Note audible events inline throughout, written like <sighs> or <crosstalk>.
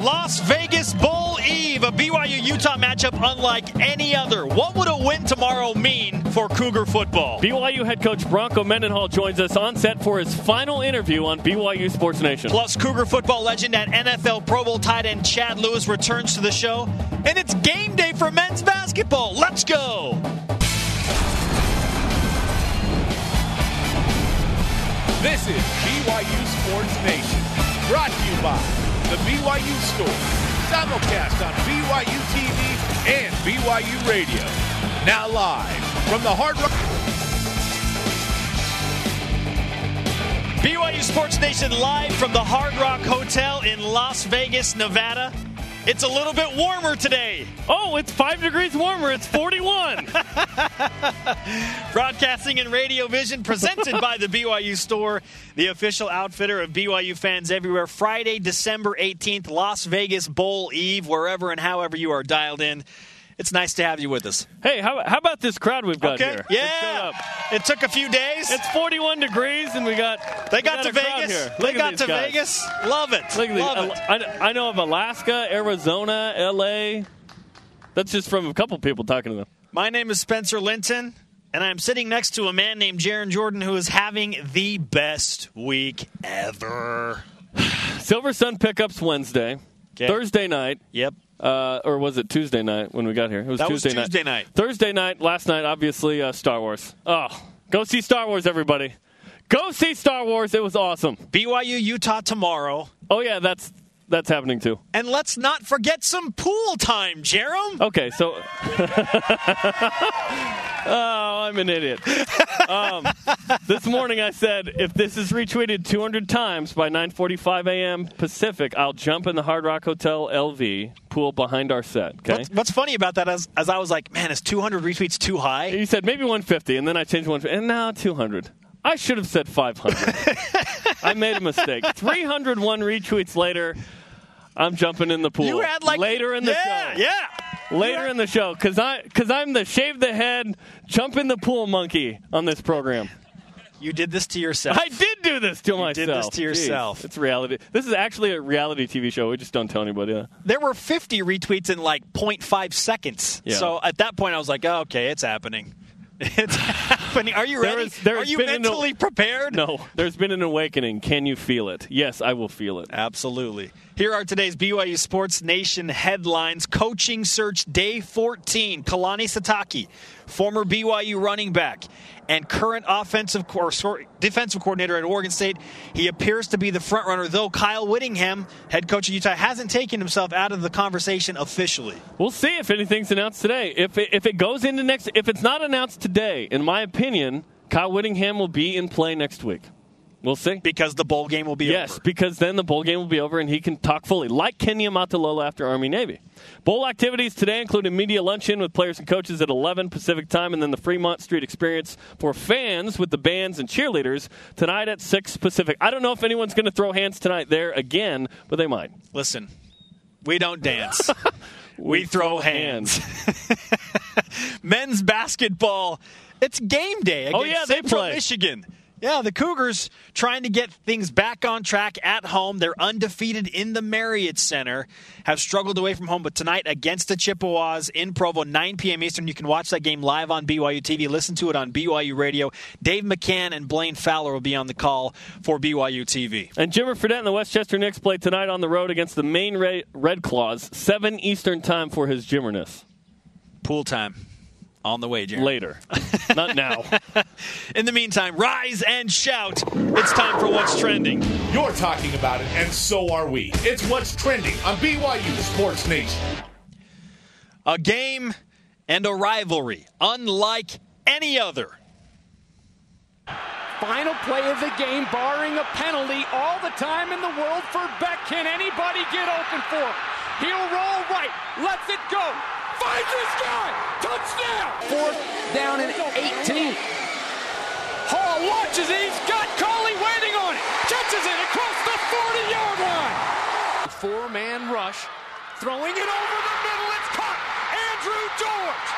Las Vegas Bowl Eve, a BYU Utah matchup unlike any other. What would a win tomorrow mean for Cougar football? BYU head coach Bronco Mendenhall joins us on set for his final interview on BYU Sports Nation. Plus, Cougar football legend and NFL Pro Bowl tight end Chad Lewis returns to the show, and it's game day for men's basketball. Let's go! This is BYU Sports Nation, brought to you by the BYU Store, simulcast on BYU TV and BYU Radio. Now live from the Hard Rock. BYU Sports Nation live from the Hard Rock Hotel in Las Vegas, Nevada. It's a little bit warmer today. Oh, it's five degrees warmer. It's 41. <laughs> Broadcasting and Radio Vision presented by the BYU Store, the official outfitter of BYU fans everywhere. Friday, December 18th, Las Vegas Bowl Eve, wherever and however you are dialed in. It's nice to have you with us. hey, how, how about this crowd we've got Okay. here? Yeah. It took a few days. It's 41 degrees, and we got they we got, to Vegas. Here. They got to guys. Vegas. Love it. Look at Love these. it. I, I know of Alaska, Arizona, LA. That's just from a couple people talking to them. My name is Spencer Linton, and I'm sitting next to a man named Jarom Jordan who is having the best week ever. <sighs> Silversun Pickups Wednesday. Okay. Thursday night, Yep. Uh, or was it Tuesday night when we got here? It was That was Tuesday Tuesday night. Thursday night, last night, obviously, uh, Star Wars. Oh, go see Star Wars, everybody. Go see Star Wars. It was awesome. BYU Utah tomorrow. Oh, yeah, that's that's happening too. And let's not forget some pool time, Jarom. Okay, so. <laughs> <laughs> I'm an idiot. <laughs> Um, this morning I said if this is retweeted 200 times by 9:45 a.m. Pacific, I'll jump in the Hard Rock Hotel LV pool behind our set. Okay. What's, what's funny about that is, as I was like, man, is 200 retweets too high? You said maybe 150, and then I changed 150, and now 200. I should have said 500. <laughs> I made a mistake. 301 retweets later, I'm jumping in the pool. You had like later in the yeah, show. Yeah. Later in the show, because I because I'm the shave the head, jump in the pool monkey on this program. You did this to yourself. I did do this to myself. did this to Jeez, yourself. it's reality. This is actually a reality TV show. We just don't tell anybody. That. There were 50 retweets in like 0.5 seconds. Yeah. So at that point, I was like, oh, okay, it's happening. <laughs> It's happening. Are you ready? is- there Are you mentally prepared? No, there's been an awakening. Can you feel it? Yes, I will feel it. Absolutely. Here are today's BYU Sports Nation headlines. Coaching search day 14. Kalani Sitake, former BYU running back and current offensive or defensive coordinator at Oregon State. He appears to be the front runner, though Kyle Whittingham, head coach of Utah, hasn't taken himself out of the conversation officially. We'll see if anything's announced today. If it, if it goes into next, if it's not announced today, in my opinion, Kyle Whittingham will be in play next week. We'll see. Because the bowl game will be Yes, over. because then the bowl game will be over and he can talk fully, like Ken Niumatalolo after Army Navy. Bowl activities today include a media luncheon with players and coaches at 11 Pacific time, and then the Fremont Street experience for fans with the bands and cheerleaders tonight at 6 Pacific. I don't know if anyone's going to throw hands tonight there again, but they might. Listen, we don't dance. <laughs> we, throw hands. <laughs> Men's basketball, it's game day oh, against Oh, yeah, they Central play. Michigan. Yeah, the Cougars trying to get things back on track at home. They're undefeated in the Marriott Center, have struggled away from home, but tonight against the Chippewas in Provo, 9 p.m. Eastern. You can watch that game live on BYU TV. Listen to it on BYU Radio. Dave McCann and Blaine Fowler will be on the call for BYU TV. And Jimmer Fredette and the Westchester Knicks play tonight on the road against the Maine Red Claws, 7 Eastern time for his Jimmerness. Pool time on the way, Jeremy. Later. Not now. <laughs> In the meantime, rise and shout. It's time for What's Trending. You're talking about it, and so are we. It's what's trending on BYU Sports Nation. A game and a rivalry unlike any other. Final play of the game, barring a penalty, all the time in the world for Beck. Can anybody get open for him? He'll roll right, lets it go, finds this guy, touchdown! Fourth down and 18. Hall watches it, he's got Collie waiting on it, catches it across the 40-yard line. Four-man rush, throwing it over the middle, it's caught. Andrew George,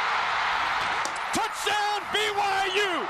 touchdown BYU.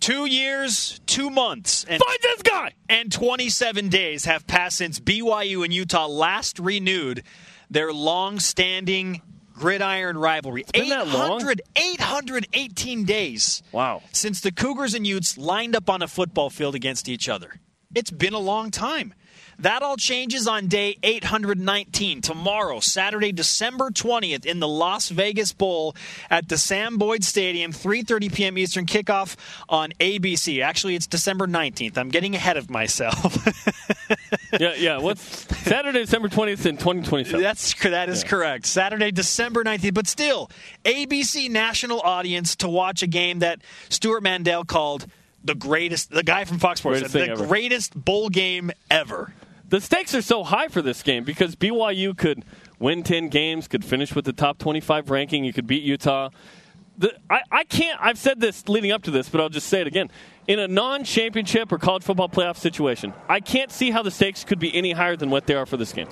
Two years, two months, and, Find this guy. and 27 days have passed since BYU and Utah last renewed their long-standing gridiron rivalry. been that long? 800, 818 days Wow. since the Cougars and Utes lined up on a football field against each other. It's been a long time. That all changes on day 819 tomorrow, Saturday, December 20th in the Las Vegas Bowl at the Sam Boyd Stadium, 3:30 p.m. Eastern kickoff on ABC. Actually, it's December 19th. I'm getting ahead of myself. <laughs> Yeah, yeah. What's Saturday, December 20th in 2027? That's that is correct. Saturday, December 19th, but still ABC national audience to watch a game that Stewart Mandel called the greatest the guy from Fox Sports Greatest the greatest bowl game ever. The stakes are so high for this game because BYU could win 10 games, could finish with the top 25 ranking, you could beat Utah. The, I, I can't, I've said this leading up to this, but I'll just say it again. In a non championship or college football playoff situation, I can't see how the stakes could be any higher than what they are for this game.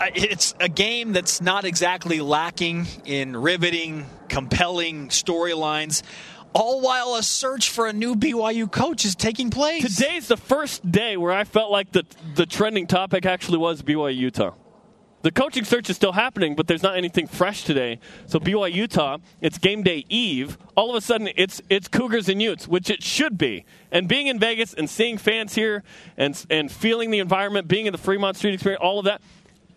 It's a game that's not exactly lacking in riveting, compelling storylines, all while a search for a new BYU coach is taking place. Today's the first day where I felt like the, the trending topic actually was BYU Utah. The coaching search is still happening, but there's not anything fresh today. So BYU Utah, it's game day eve. All of a sudden, it's it's Cougars and Utes, which it should be. And being in Vegas and seeing fans here and and feeling the environment, being in the Fremont Street experience, all of that,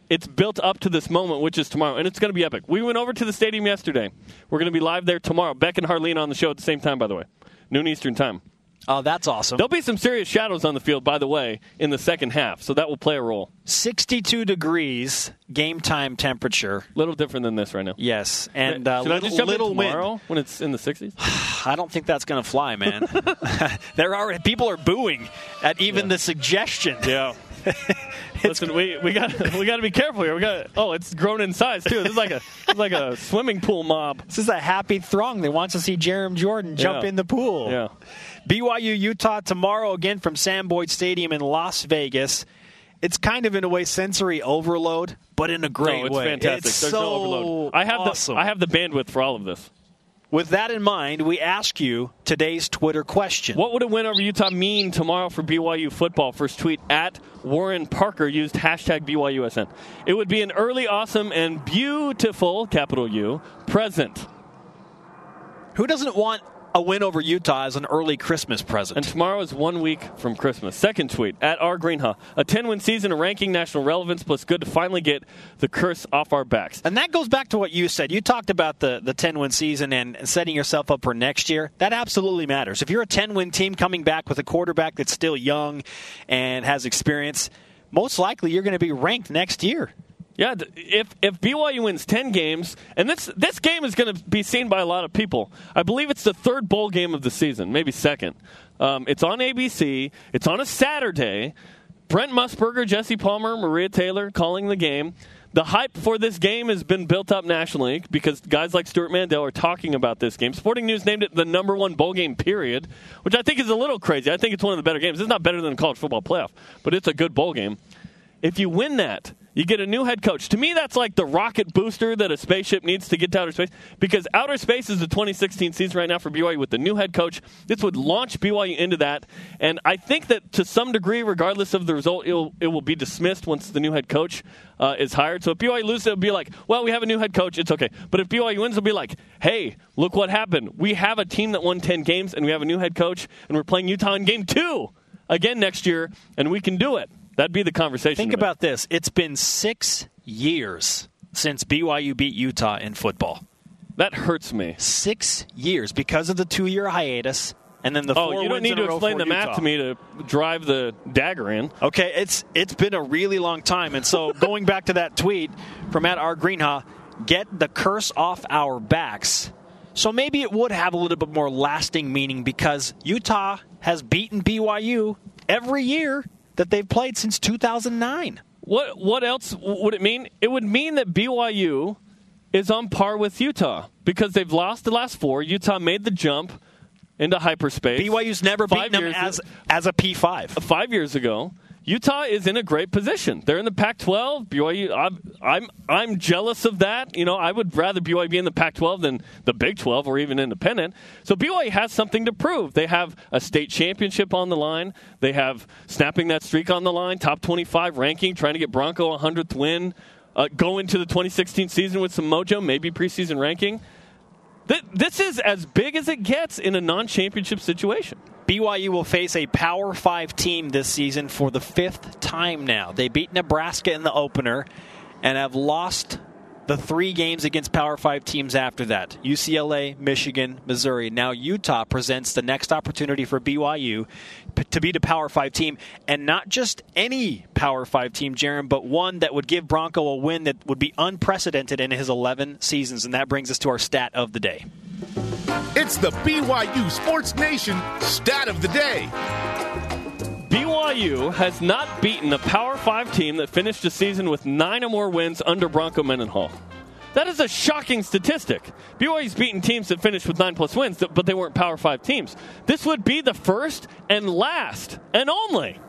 it's built up to this moment, which is tomorrow, and it's going to be epic. We went over to the stadium yesterday. We're going to be live there tomorrow. Beck and Harline on the show at the same time, by the way, noon Eastern time. Oh, that's awesome. There'll be some serious shadows on the field, by the way, in the second half, so that will play a role. 62 degrees game time temperature. A little different than this right now. Yes, and uh, Should I little, just jump little in wind. when it's in the 60s? <sighs> I don't think that's going to fly, man. <laughs> there are people are booing at even Yeah. the suggestion. Yeah. <laughs> Listen, we, we got we got to be careful here. We got oh, it's grown in size too. This is like a this is like a <laughs> swimming pool mob. This is a happy throng that wants to see Jarom Jordan jump Yeah. in the pool. Yeah. BYU Utah tomorrow again from Sam Boyd Stadium in Las Vegas. It's kind of in a way sensory overload, but in a great no, it's way. fantastic. It's There's so no overload. I have awesome. the I have the bandwidth for all of this. With that in mind, we ask you today's Twitter question. What would a win over Utah mean tomorrow for BYU football? First tweet at Warren Parker used hashtag BYUSN. It would be an early, awesome, and beautiful, capital U, present. Who doesn't want a win over Utah as an early Christmas present? And tomorrow is one week from Christmas. Second tweet at R Greenha. A 10 win season, a ranking, national relevance, plus good to finally get the curse off our backs. And that goes back to what you said. You talked about the, the 10 win season and setting yourself up for next year. That absolutely matters. If you're a 10 win team coming back with a quarterback that's still young and has experience, most likely you're going to be ranked next year. Yeah, if if BYU wins ten games, and this this game is going to be seen by a lot of people. I believe it's the third bowl game of the season, maybe second. Um, it's on ABC. It's on a Saturday. Brent Musburger, Jesse Palmer, Maria Taylor calling the game. The hype for this game has been built up nationally because guys like Stewart Mandel are talking about this game. Sporting News named it the number one bowl game, period, which I think is a little crazy. I think it's one of the better games. It's not better than the college football playoff, but it's a good bowl game. If you win that, you get a new head coach. To me, that's like the rocket booster that a spaceship needs to get to outer space because outer space is the 2016 season right now for BYU with the new head coach. This would launch BYU into that. And I think that to some degree, regardless of the result, it'll, it will be dismissed once the new head coach uh, is hired. So if BYU loses, it'll be like, well, we have a new head coach. It's okay. But if BYU wins, it'll be like, hey, look what happened. We have a team that won 10 games and we have a new head coach and we're playing Utah in game two again next year and we can do it. That'd be the conversation. Think about this it's been six years since BYU beat Utah in football. that. Hurts me. Six years because of the two year hiatus. And then the Oh, four you don't need to explain the math to me to drive the dagger in. Okay, it's it's been a really long time, and so <laughs> going back to that tweet from at R Greenha, get the curse off our backs. So maybe it would have a little bit more lasting meaning because Utah has beaten BYU every year that they've played since 2009. What what else would it mean? It would mean that BYU is on par with Utah because they've lost the last four. Utah made the jump into hyperspace. BYU's never Five beaten them as as a P5. five years ago. Utah is in a great position. They're in the Pac-12. BYU, I'm, I'm, I'm jealous of that. You know, I would rather BYU be in the Pac-12 than the Big 12 or even independent. So BYU has something to prove. They have a state championship on the line. They have snapping that streak on the line, top 25 ranking, trying to get Bronco a 100th win, uh, go into the 2016 season with some mojo, maybe preseason ranking. Th- this is as big as it gets in a non-championship situation. BYU will face a Power 5 team this season for the fifth time now. They beat Nebraska in the opener and have lost the three games against Power 5 teams after that UCLA, Michigan, Missouri. Now, Utah presents the next opportunity for BYU to beat a Power 5 team, and not just any Power 5 team, Jarom, but one that would give Bronco a win that would be unprecedented in his 11 seasons. And that brings us to our stat of the day. It's the BYU Sports Nation stat of the day. BYU has not beaten a Power 5 team that finished the season with nine or more wins under Bronco Mendenhall. That is a shocking statistic. BYU's beaten teams that finished with nine plus wins, but they weren't Power 5 teams. This would be the first and last and only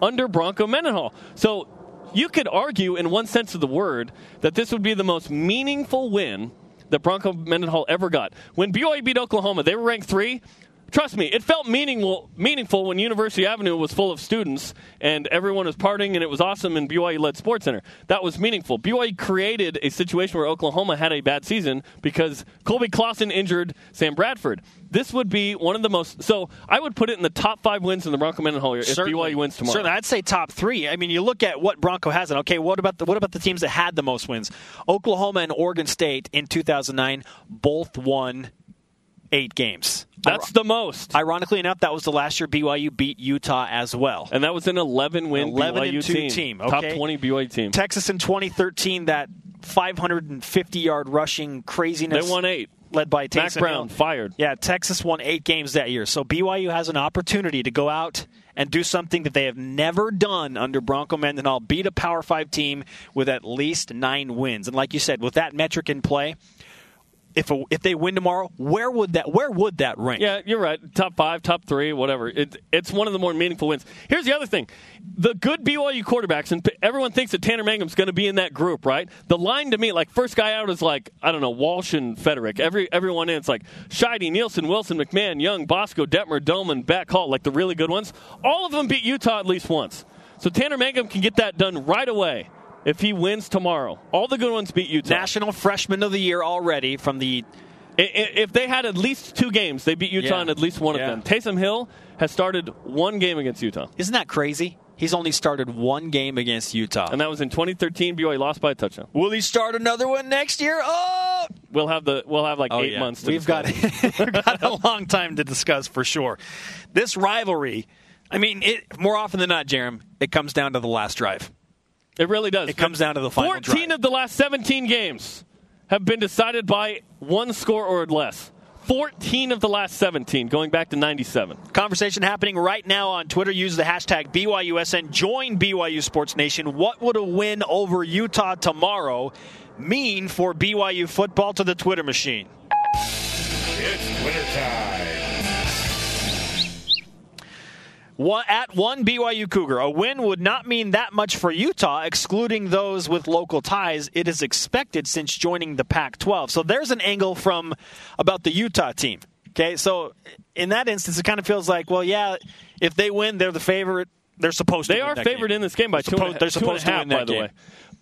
under Bronco Mendenhall. So you could argue, in one sense of the word, that this would be the most meaningful win that Bronco Mendenhall ever got. When BYU beat Oklahoma, they were ranked three. Trust me, it felt meaningful, meaningful when University Avenue was full of students and everyone was partying and it was awesome in BYU led Sports Center. That was meaningful. BYU created a situation where Oklahoma had a bad season because Coleby Clawson injured Sam Bradford. This would be one of the most. So I would put it in the top five wins in the Bronco Mendenhall year if Certainly. BYU wins tomorrow. Certainly, I'd say top three. I mean, you look at what Bronco has, and okay, what about the what about the teams that had the most wins? Oklahoma and Oregon State in 2009 both won eight games. That's the most. Ironically enough, that was the last year BYU beat Utah as well. And that was an 11 win 11 BYU and two team. team, Top 20 BYU team. Texas in 2013, that 550 yard rushing craziness. They won eight. Led by Mac Taysom Brown Hill. fired. Yeah, Texas won eight games that year. So BYU has an opportunity to go out and do something that they have never done under Bronco Mendenhall, beat a Power 5 team with at least nine wins. And like you said, with that metric in play, if a, if they win tomorrow, where would that where would that rank? Yeah, you're right. Top five, top three, whatever. It, it's one of the more meaningful wins. Here's the other thing: the good BYU quarterbacks, and everyone thinks that Tanner Mangum's going to be in that group, right? The line to me, like first guy out is like I don't know Walsh and Feterik. Every everyone in it's like Sheide, Nielsen, Wilson, McMahon, Young, Bosco, Detmer, Doman, Beck, Hall, like the really good ones. All of them beat Utah at least once. So Tanner Mangum can get that done right away if he wins tomorrow. All the good ones beat Utah. National Freshman of the Year already from the If they had at least two games, they beat Utah Yeah. in at least one Yeah. of them. Taysom Hill has started one game against Utah, Isn't that crazy? He's only started one game against Utah. and that was in 2013. BYU lost by a touchdown. Will he start another one next year? Oh, We'll have the we'll have like Oh, eight yeah. months. To We've got, <laughs> we've got a long time to discuss for sure. This rivalry, I mean, it, more often than not, Jarom, it comes down to the last drive. It really does. It comes down to the final 14 drive. of the last 17 games have been decided by one score or less. 14 of the last 17, going back to 97. Conversation happening right now on Twitter. Use the hashtag BYUSN. Join BYU Sports Nation. What would a win over Utah tomorrow mean for BYU football to the Twitter machine? It's wintertime. One, at one BYU Cougar, a win would not mean that much for Utah, excluding those with local ties. It is expected since joining the Pac 12. So there's an angle from about the Utah team. Okay, so in that instance, it kind of feels like, well, yeah, if they win, they're the favorite. They're supposed to They are favored game. in this game by two and a- Supposed- they're two and a supposed to half, win that by the game. way.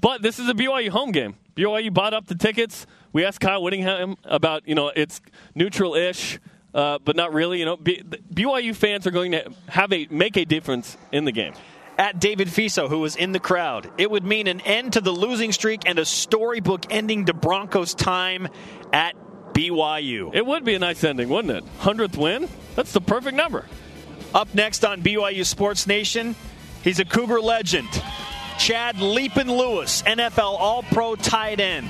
But this is a BYU home game. BYU bought up the tickets. We asked Kyle Whittingham about, you know, it's neutral-ish, uh, but not really. You know, B- BYU fans are going to have a make a difference in the game. at David Fiso, who was in the crowd. It would mean an end to the losing streak and a storybook ending to Broncos' time at BYU. It would be a nice ending, wouldn't it? Hundredth win. That's the perfect number. Up next on BYU Sports Nation, he's a Cougar legend. Chad Leapin Lewis, NFL All Pro tight end.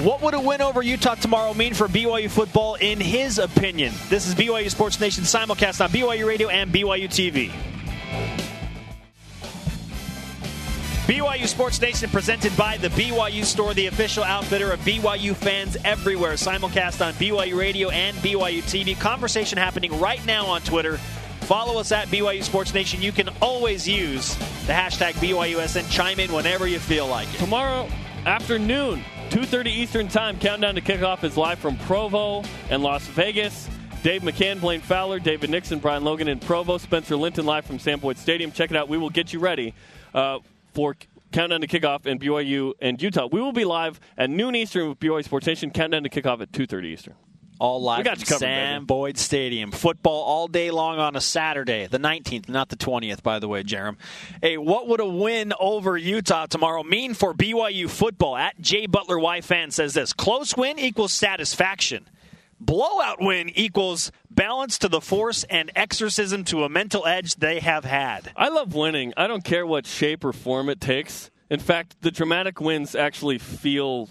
What would a win over Utah tomorrow mean for BYU football, in his opinion? This is BYU Sports Nation simulcast on BYU Radio and BYU TV. BYU Sports Nation presented by the BYU Store, the official outfitter of BYU fans everywhere. Simulcast on BYU Radio and BYU TV. Conversation happening right now on Twitter. Follow us at BYU Sports Nation. You can always use the hashtag BYUSN. Chime in whenever you feel like it. Tomorrow afternoon, 2.30 Eastern Time, Countdown to Kickoff is live from Provo and Las Vegas. Dave McCann, Blaine Fowler, David Nixon, Brian Logan in Provo, Spencer Linton live from Sam Boyd Stadium. Check it out. We will get you ready uh, for Countdown to Kickoff in BYU and Utah. We will be live at noon Eastern with BYU Sports Nation. Countdown to Kickoff at 2.30 Eastern. All live We got from covered, Sam baby. Boyd Stadium. Football all day long on a Saturday, the 19th, not the 20th, by the way, Jarom. Hey, what would a win over Utah tomorrow mean for BYU football? At Jay Butler Y fan says this: close win equals satisfaction. Blowout win equals balance to the force and exorcism to a mental edge they have had. I love winning. I don't care what shape or form it takes. In fact, the dramatic wins actually feel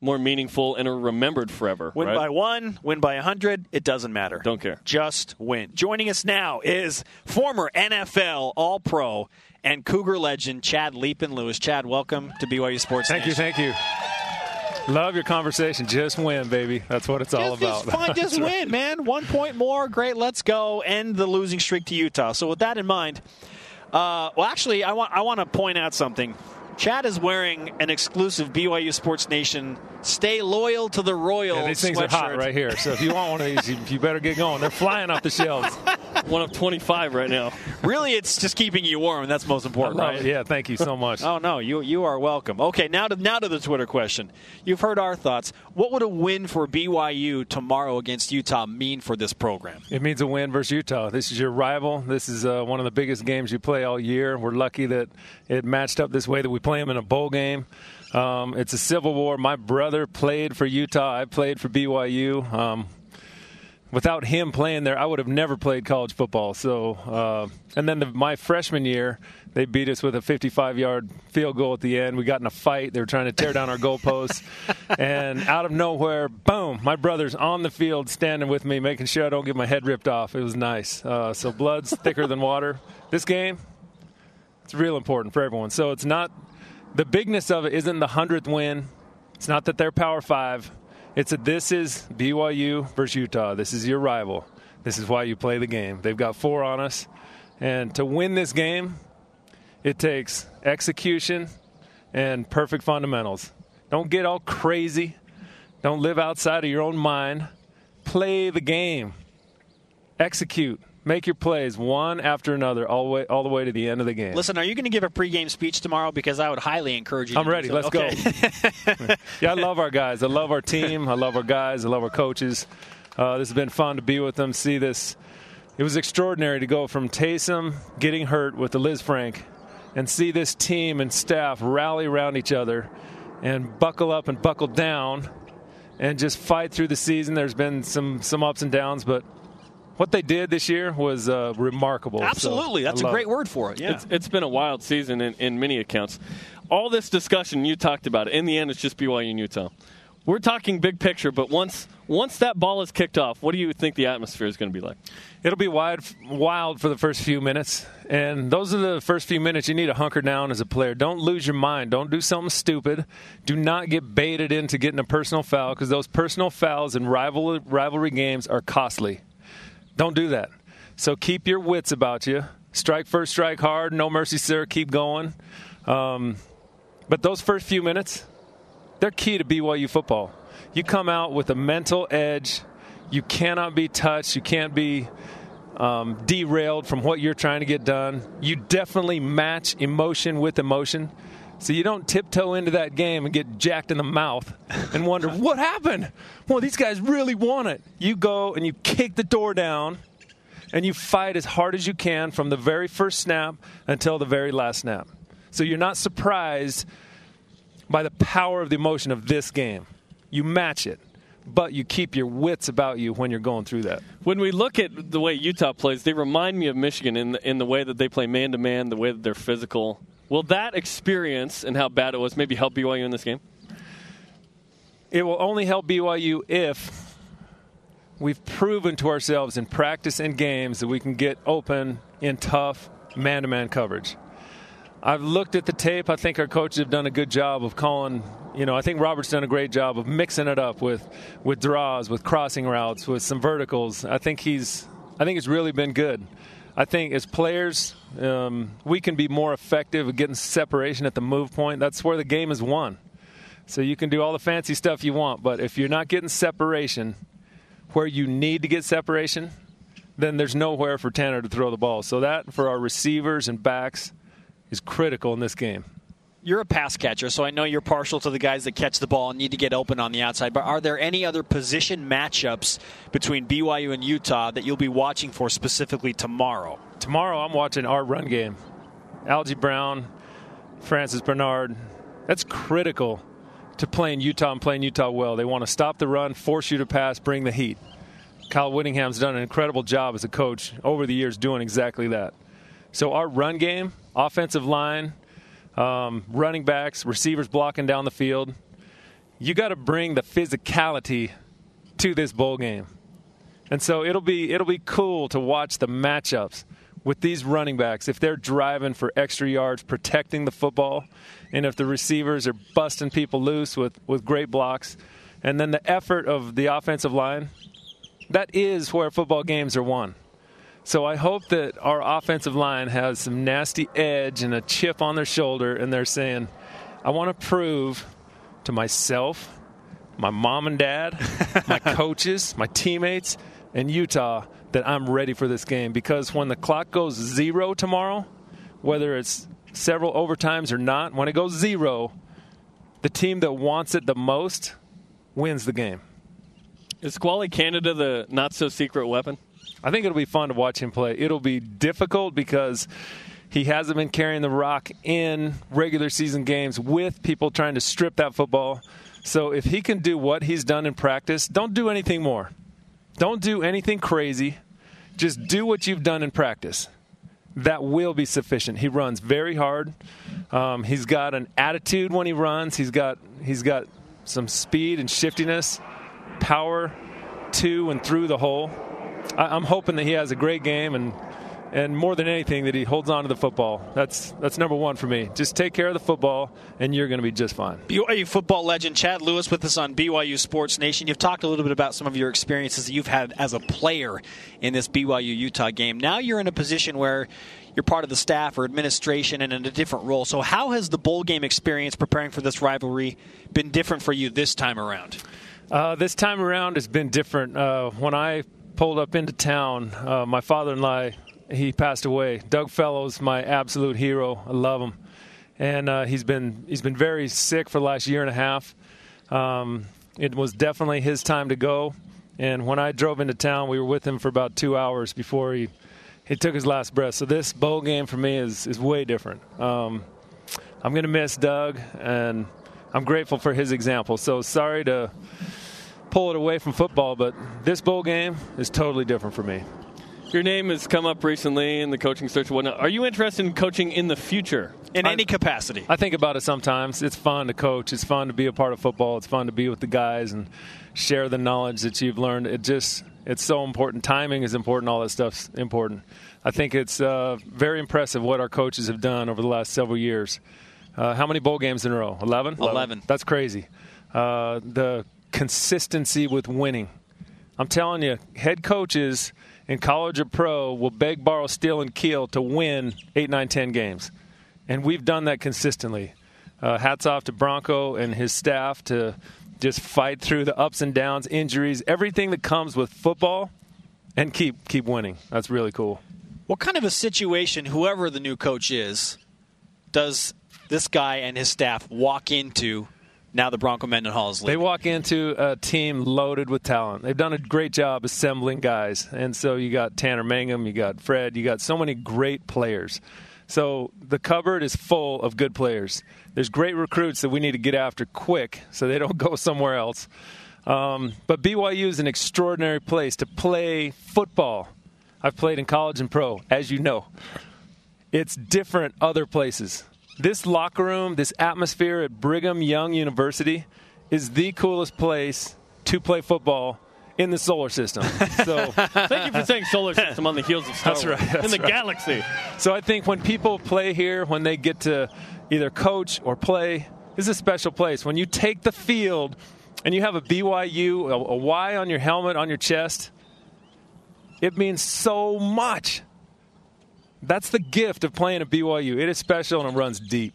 more meaningful and are remembered forever. Win right? by one, win by a hundred, it doesn't matter. Don't care. Just win. Joining us now is former NFL All Pro and Cougar legend Chad Leapin Lewis. Chad, welcome to BYU Sports. Thank you, thank you. Love your conversation. Just win, baby. That's what it's all about. just <laughs> fine, just win, man. One point more, great. Let's go. End the losing streak to Utah. So with that in mind, uh, well, actually, I want I want to point out something. Chad is wearing an exclusive BYU Sports Nation "Stay Loyal to the Royal" Yeah, these things are hot right here. So if you want one of these, you, you better get going. They're flying off the shelves. <laughs> One of 25 right now. Really, it's just keeping you warm. and That's most important, right? it. Yeah, thank you so much. <laughs> Oh no, you you are welcome. Okay, now to now to the Twitter question. You've heard our thoughts. What would a win for BYU tomorrow against Utah mean for this program? It means a win versus Utah. This is your rival. This is uh, one of the biggest games you play all year. We're lucky that it matched up this way that we play them in a bowl game. Um, it's a civil war. My brother played for Utah. I played for BYU. Um, without him playing there, I would have never played college football. So, uh, and then the, my freshman year, they beat us with a 55-yard field goal at the end. We got in a fight. They were trying to tear down our goalposts, <laughs> and out of nowhere, boom! My brother's on the field, standing with me, making sure I don't get my head ripped off. It was nice. Uh, so blood's thicker than water. This game, it's real important for everyone. So it's not the bigness of it isn't the hundredth win. It's not that they're Power Five. It's that this is BYU versus Utah. This is your rival. This is why you play the game. They've got four on us, and to win this game, it takes execution and perfect fundamentals. Don't get all crazy. Don't live outside of your own mind. Play the game. Execute. Make your plays one after another, all the way, all the way to the end of the game. Listen, are you going to give a pregame speech tomorrow? Because I would highly encourage you. to I'm ready. so. Let's Okay. go. <laughs> yeah, I love our guys. I love our team. I love our guys. I love our coaches. Uh, this has been fun to be with them. See this. It was extraordinary to go from Taysom getting hurt with the Lisfranc and see this team and staff rally around each other and buckle up and buckle down and just fight through the season. There's been some some ups and downs, but what they did this year was uh, remarkable. So Absolutely, that's a great it. word for it. Yeah. It's, it's been a wild season in, in many accounts. All this discussion, you talked about it. In the end, it's just BYU and Utah. We're talking big picture, but once once that ball is kicked off, what do you think the atmosphere is going to be like? It'll be wide, wild for the first few minutes, and those are the first few minutes you need to hunker down as a player. Don't lose your mind. Don't do something stupid. Do not get baited into getting a personal foul because those personal fouls in rival, rivalry games are costly. Don't do that. So keep your wits about you. Strike first, strike hard. No mercy, sir. Keep going. Um, but those first few minutes, they're key to BYU football. You come out with a mental edge. You cannot be touched. You can't be um, derailed from what you're trying to get done. You definitely match emotion with emotion. So you don't tiptoe into that game and get jacked in the mouth and wonder, what happened? Well, these guys really want it. You go and you kick the door down and you fight as hard as you can from the very first snap until the very last snap. So you're not surprised by the power of the emotion of this game. You match it, but you keep your wits about you when you're going through that. When we look at the way Utah plays, they remind me of Michigan in the, in the way that they play man to man, the way that they're physical. Will that experience and how bad it was maybe help BYU in this game? It will only help BYU if we've proven to ourselves in practice and games that we can get open in tough man to man coverage. I've looked at the tape. I think our coaches have done a good job of calling. You know, I think Robert's done a great job of mixing it up with with draws, with crossing routes, with some verticals. I think he's I think it's really been good. I think as players, um, we can be more effective at getting separation at the move point. That's where the game is won. So you can do all the fancy stuff you want, but if you're not getting separation where you need to get separation, then there's nowhere for Tanner to throw the ball. So that for our receivers and backs is critical in this game you're a pass catcher, so I know you're partial to the guys that catch the ball and need to get open on the outside. But are there any other position matchups between BYU and Utah that you'll be watching for specifically tomorrow? Tomorrow, I'm watching our run game. Algie Brown, Francis Bernard. That's critical to playing Utah and playing Utah well. They want to stop the run, force you to pass, bring the heat. Kyle Whittingham's done an incredible job as a coach over the years doing exactly that. So, our run game, offensive line, um, running backs, receivers blocking down the field. You got to bring the physicality to this bowl game, and so it'll be it'll be cool to watch the matchups with these running backs if they're driving for extra yards, protecting the football, and if the receivers are busting people loose with with great blocks, and then the effort of the offensive line. That is where football games are won. So I hope that our offensive line has some nasty edge and a chip on their shoulder, and they're saying, I want to prove to myself, my mom and dad, <laughs> my coaches, my teammates, and Utah that I'm ready for this game. Because when the clock goes zero tomorrow, whether it's several overtimes or not, when it goes zero, the team that wants it the most wins the game. Is Squally Canada the not so secret weapon? I think it'll be fun to watch him play. It'll be difficult because he hasn't been carrying the rock in regular season games with people trying to strip that football. So if he can do what he's done in practice, don't do anything more. Don't do anything crazy. Just do what you've done in practice. That will be sufficient. He runs very hard. Um, he's got an attitude when he runs. He's got he's got some speed and shiftiness, power to and through the hole. I, am hoping that he has a great game and and more than anything that he holds on to the football. That's that's number one for me. Just take care of the football, and you're going to be just fine. BYU football legend Chad Lewis with us on BYU Sports Nation. You've talked a little bit about some of your experiences that you've had as a player in this BYU Utah game. Now you're in a position where you're part of the staff or administration and in a different role. So how has the bowl game experience preparing for this rivalry been different for you this time around? Uh, this time around has been different. Uh, when I pulled up into town, uh, my father-in-law he passed away. Doug Fellows, my absolute hero. I love him, and uh, he's been he's been very sick for the last year and a half. Um, it was definitely his time to go. And when I drove into town, we were with him for about two hours before he he took his last breath. So this bowl game for me is is way different. Um, I'm going to miss Doug, and I'm grateful for his example. So sorry to pull it away from football, but this bowl game is totally different for me. Your name has come up recently in the coaching search and whatnot. Are you interested in coaching in the future? In any capacity? I think about it sometimes. It's fun to coach. It's fun to be a part of football. It's fun to be with the guys and share the knowledge that you've learned. It just it's so important. Timing is important. All that stuff's important. I think it's uh, very impressive what our coaches have done over the last several years. Uh, how many bowl games in a row? Eleven. Eleven. That's crazy. Uh, the consistency with winning. I'm telling you, head coaches in college or pro will beg, borrow, steal, and kill to win eight, nine, ten games. And we've done that consistently. Uh, hats off to Bronco and his staff to just fight through the ups and downs, injuries, everything that comes with football, and keep keep winning. That's really cool. What kind of a situation, whoever the new coach is, does this guy and his staff walk into now the Bronco Mendenhall is leading. They walk into a team loaded with talent. They've done a great job assembling guys. And so you got Tanner Mangum, you got Fred, you got so many great players. So the cupboard is full of good players. There's great recruits that we need to get after quick so they don't <laughs> go somewhere else. Um, but BYU is an extraordinary place to play football. I've played in college and pro, as you know. It's different other places this locker room, this atmosphere at Brigham Young University is the coolest place to play football in the solar system. <laughs> So thank you for saying solar system on the heels of Star that's right, that's in the right. galaxy. So I think when people play here, when they get to either coach or play, this is a special place. When you take the field and you have a BYU, a, a Y on your helmet, on your chest, It means so much. That's the gift of playing at BYU. It is special and it runs deep.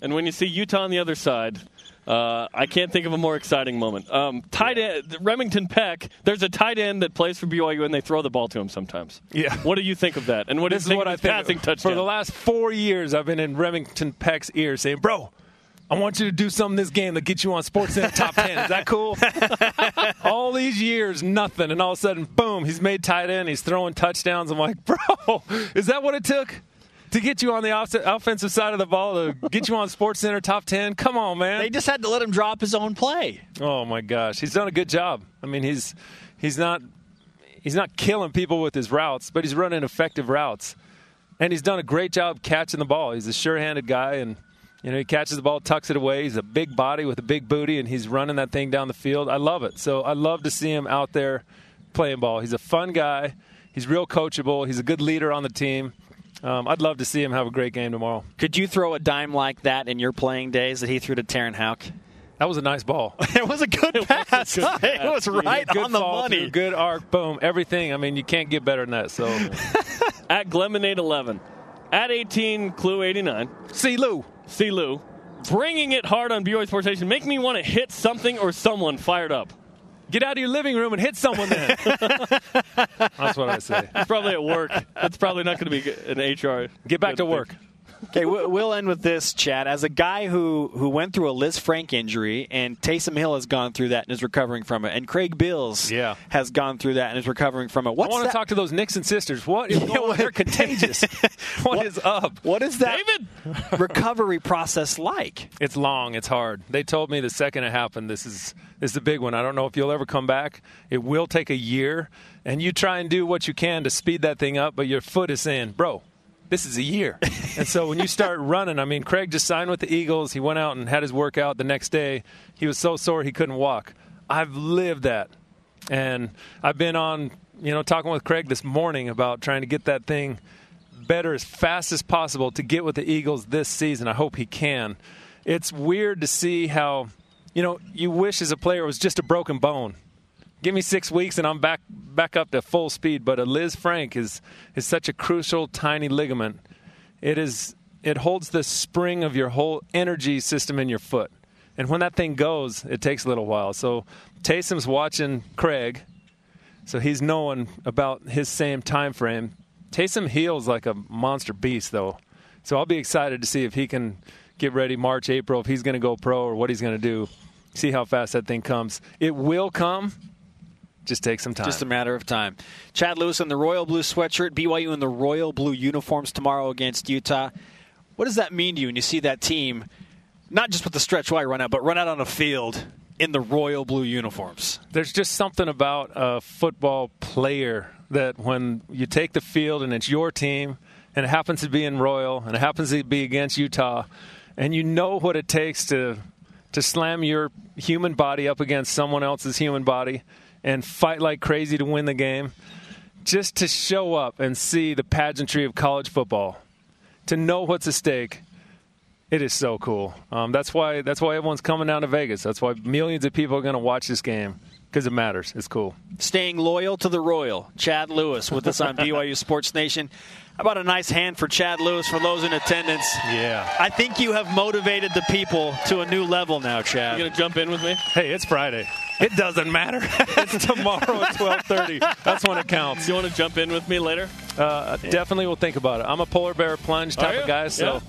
And when you see Utah on the other side, uh, I can't think of a more exciting moment. Um, tight end Remington Peck. There's a tight end that plays for BYU, and they throw the ball to him sometimes. Yeah. What do you think of that? And what this do you think is what of I think. passing touchdown? For the last four years, I've been in Remington Peck's ear saying, "Bro, I want you to do something this game that gets you on SportsCenter top ten. Is that cool?" <laughs> all these years, nothing, and all of a sudden, boom, he's made tight end. He's throwing touchdowns. I'm like, <laughs> bro, is that what it took? To get you on the off- offensive side of the ball, to get you on SportsCenter top 10? Come on, man. They just had to let him drop his own play. Oh my gosh, he's done a good job. I mean, he's he's not he's not killing people with his routes, but he's running effective routes, and he's done a great job catching the ball. He's a sure-handed guy, and you know he catches the ball, tucks it away. He's a big body with a big booty, and he's running that thing down the field. I love it. So I love to see him out there playing ball. He's a fun guy. He's real coachable. He's a good leader on the team. Um, I'd love to see him have a great game tomorrow. Could you throw a dime like that in your playing days that he threw to Terenn Houk? That was a nice ball. <laughs> <laughs> It was a good pass. good pass. <laughs> It was right good on the money. through, good arc, boom, everything. I mean, you can't get better than that. So, At Glemonade 11. At 18, Clue 89. see Lou. C. Lou. Bringing it hard on BYU Sports Nation. Make me want to hit something or someone fired up. Get out of your living room and hit someone then. <laughs> That's what I say. It's probably at work. That's probably not going to be an HR. Get back to work. Okay, we- we'll end with this, Chad. As a guy who who went through a Lisfranc injury, and Taysom Hill has gone through that and is recovering from it, and Craig Bills Yeah. has gone through that and is recovering from it. I want to talk to those Nixon sisters. What is <laughs> going on? They're contagious. <laughs> what is up? what is that David! <laughs> recovery process like? It's long. It's hard. They told me the second it happened, this is this is a big one. I don't know if you'll ever come back. It will take a year, and you try and do what you can to speed that thing up, but your foot is saying, "Bro, this is a year." and so when you start <laughs> running, I mean, Craig just signed with the Eagles. He went out and had his workout the next day. He was so sore he couldn't walk. I've lived that, and I've been on, you know, talking with Craig this morning about trying to get that thing better as fast as possible to get with the Eagles this season. I hope he can. It's weird to see how, you know, you wish as a player it was just a broken bone. Give me six weeks and I'm back back up to full speed. But a Lisfranc is is such a crucial tiny ligament. It is it holds the spring of your whole energy system in your foot. And when that thing goes, it takes a little while. So Taysom's watching Craig, so he's knowing about his same time frame. Taysom heals like a monster beast, though. So I'll be excited to see if he can get ready March, April, if he's going to go pro or what he's going to do. See how fast that thing comes. It will come. Just take some time. Just a matter of time. Chad Lewis in the royal blue sweatshirt, BYU in the royal blue uniforms tomorrow against Utah. What does that mean to you when you see that team, not just with the stretch wide run out, but run out on a field in the royal blue uniforms? There's just something about a football player that when you take the field and it's your team, and it happens to be in Royal, and it happens to be against Utah, and you know what it takes to to slam your human body up against someone else's human body and fight like crazy to win the game, just to show up and see the pageantry of college football, to know what's at stake. It is so cool. Um, that's why that's why everyone's coming down to Vegas. That's why millions of people are going to watch this game because it matters. It's cool. Staying loyal to the royal. Chad Lewis with us on <laughs> BYU Sports Nation. How about a nice hand for Chad Lewis for those in attendance? Yeah. I think you have motivated the people to a new level now, Chad. You Chad. going to jump in with me? Hey, it's Friday. It doesn't matter. <laughs> it's tomorrow at twelve thirty. That's when it counts. Do you want to jump in with me later? Uh, Definitely, will think about it. I'm a polar bear plunge type of guy, so Yeah.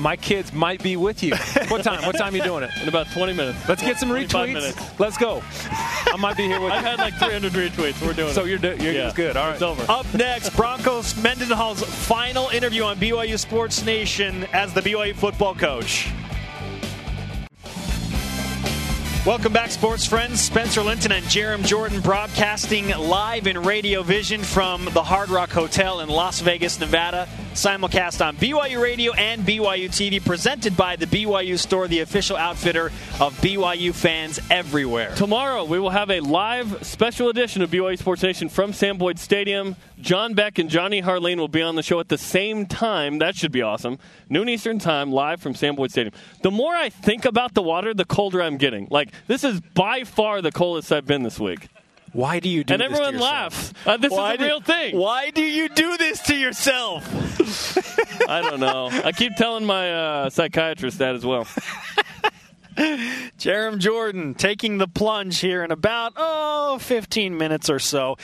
My kids might be with you. What time? What time are you doing it? In about 20 minutes. Let's get some 25 retweets. minutes. Let's go. I might be here with I've you. had like 300 retweets. We're doing So it. So you're, do- you're Yeah. good. All right. It's over. Up next, Broncos Mendenhall's final interview on BYU Sports Nation as the BYU football coach. Welcome back, sports friends. Spencer Linton and Jarom Jordan broadcasting live in Radio Vision from the Hard Rock Hotel in Las Vegas, Nevada. Simulcast on BYU Radio and BYU TV, presented by the BYU Store, the official outfitter of BYU fans everywhere. Tomorrow, we will have a live special edition of BYU Sports Nation from Sam Boyd Stadium. John Beck and Johnny Harline will be on the show at the same time. That should be awesome. Noon Eastern Time, live from Sam Boyd Stadium. The more I think about the water, the colder I'm getting. Like, this is by far the coldest I've been this week. Why do you do and this to everyone laughs. Uh, this Why is a real thing. Why do you do this to yourself? <laughs> I don't know. I keep telling my uh, psychiatrist that as well. <laughs> Jarom Jordan taking the plunge here in about, oh, 15 minutes or so.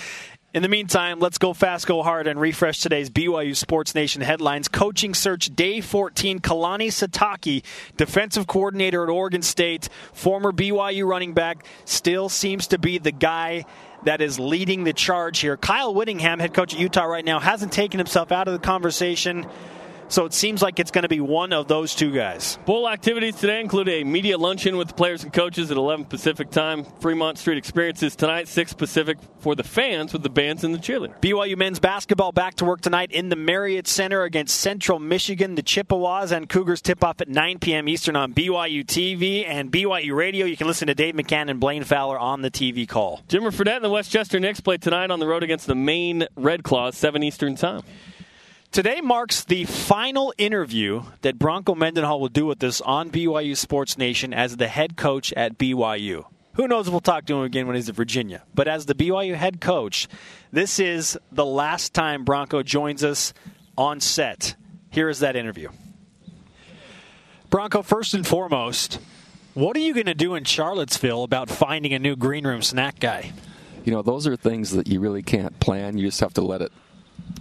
In the meantime, let's go fast, go hard, and refresh today's BYU Sports Nation headlines. Coaching search day 14. Kalani Sitake, defensive coordinator at Oregon State, former BYU running back, still seems to be the guy that is leading the charge here. Kyle Whittingham, head coach at Utah right now, hasn't taken himself out of the conversation. So it seems like it's going to be one of those two guys. Bowl activities today include a media luncheon with the players and coaches at 11 Pacific time. Fremont Street experiences tonight, 6 Pacific for the fans with the bands and the cheerleader. BYU men's basketball back to work tonight in the Marriott Center against Central Michigan. The Chippewas and Cougars tip off at 9 p.m. Eastern on BYU TV and BYU Radio. You can listen to Dave McCann and Blaine Fowler on the TV call. Jimmer Fredette and the Westchester Knicks play tonight on the road against the Maine Red Claws, 7 Eastern time. Today marks the final interview that Bronco Mendenhall will do with us on BYU Sports Nation as the head coach at BYU. Who knows if we'll talk to him again when he's in Virginia. But as the BYU head coach, this is the last time Bronco joins us on set. Here is that interview. Bronco, first and foremost, what are you going to do in Charlottesville about finding a new green room snack guy? you know, those are things that you really can't plan. You just have to let it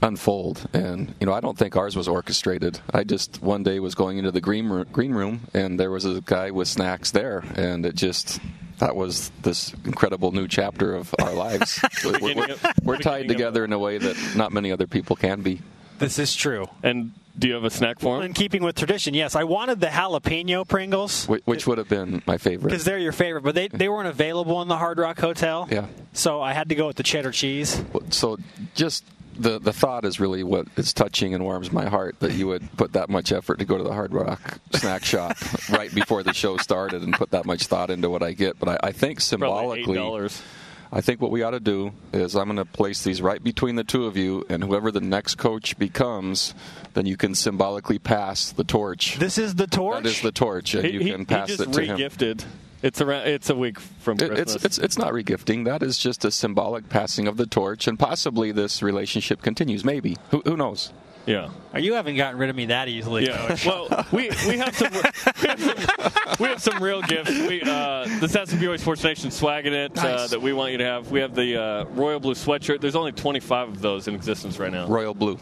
unfold. And you know, I don't think ours was orchestrated. I just one day was going into the green room, green room, and there was a guy with snacks there, and it just that was this incredible new chapter of our <laughs> lives. we're, we're- we're tied together in a way that not many other people can be. This is true. And do you have a snack for In keeping with tradition, yes, I wanted the jalapeno Pringles. Which, which would have been my favorite. Because they're your favorite, but they, they weren't available in the Hard Rock Hotel. Yeah. So I had to go with the cheddar cheese. So just the the thought is really what is touching and warms my heart that you would put that much effort to go to the Hard Rock snack <laughs> shop right before the show started and put that much thought into what I get. But I, I think symbolically, I think what we ought to do is I'm going to place these right between the two of you, and whoever the next coach becomes, then you can symbolically pass the torch. This is the torch. That is the torch, and He, you he- can he pass just it to him. re-gifted. It's around. It's a week from It- Christmas. It's, it's it's not regifting. That is just a symbolic passing of the torch, and possibly this relationship continues. Maybe who, who knows? yeah. Are you haven't gotten rid of me that easily? Yeah. Well, we, we have some we have some, we have some real gifts. We uh, this has some BYU Sports Nation swag in it uh, that we want you to have. We have the uh, royal blue sweatshirt. There's only 25 of those in existence right now. Royal blue.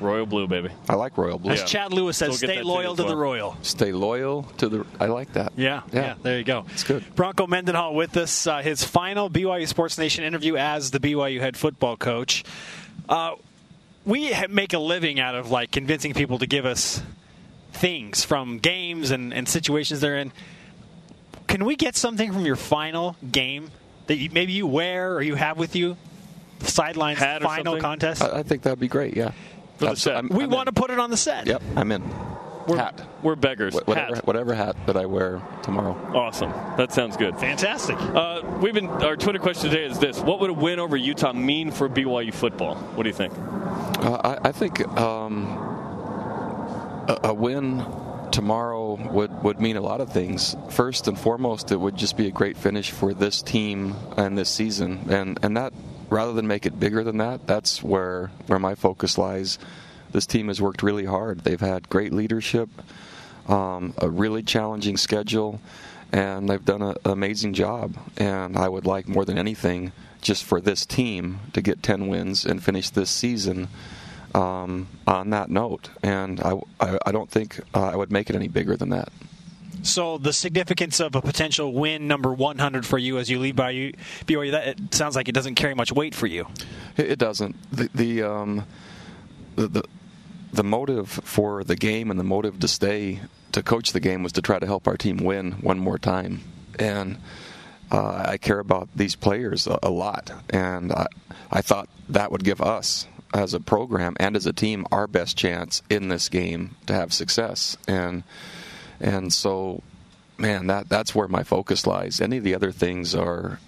Royal blue, baby. I like royal blue. As Yeah. Chad Lewis So says, we'll get stay that to you loyal as to the well. Royal. Stay loyal to the. I like that. Yeah, yeah, Yeah. there you go. It's good. Bronco Mendenhall with us, uh, his final BYU Sports Nation interview as the BYU head football coach. Uh, we ha- make a living out of like convincing people to give us things from games and, and situations they're in. Can we get something from your final game that you, maybe you wear or you have with you? Sidelines Hat or final something? contest. I, I think that'd be great. Yeah. For the set. I'm- we I'm want to put it on the set. Yep, I'm in. We're, hat. We're beggars. Wh- Whatever, Hat. whatever hat that I wear tomorrow. Awesome. That sounds good. Fantastic. Uh, we've been our Twitter question today is this: What would a win over Utah mean for BYU football? What do you think? Uh, I, I think um, a, a win tomorrow would, would mean a lot of things. First and foremost, it would just be a great finish for this team and this season, and and that rather than make it bigger than that, that's where where my focus lies. This team has worked really hard. They've had great leadership, um, a really challenging schedule, and they've done an amazing job. And I would like more than anything just for this team to get 10 wins and finish this season um, on that note. And I, I, I don't think uh, I would make it any bigger than that. So the significance of a potential win number 100 for you as you lead by you, BYU, that it sounds like it doesn't carry much weight for you. It, it doesn't. The the, um, the the the motive for the game and the motive to stay to coach the game was to try to help our team win one more time. And uh, I care about these players a, a lot, and I, I thought that would give us as a program and as a team our best chance in this game to have success. And and so, man, that that's where my focus lies. Any of the other things are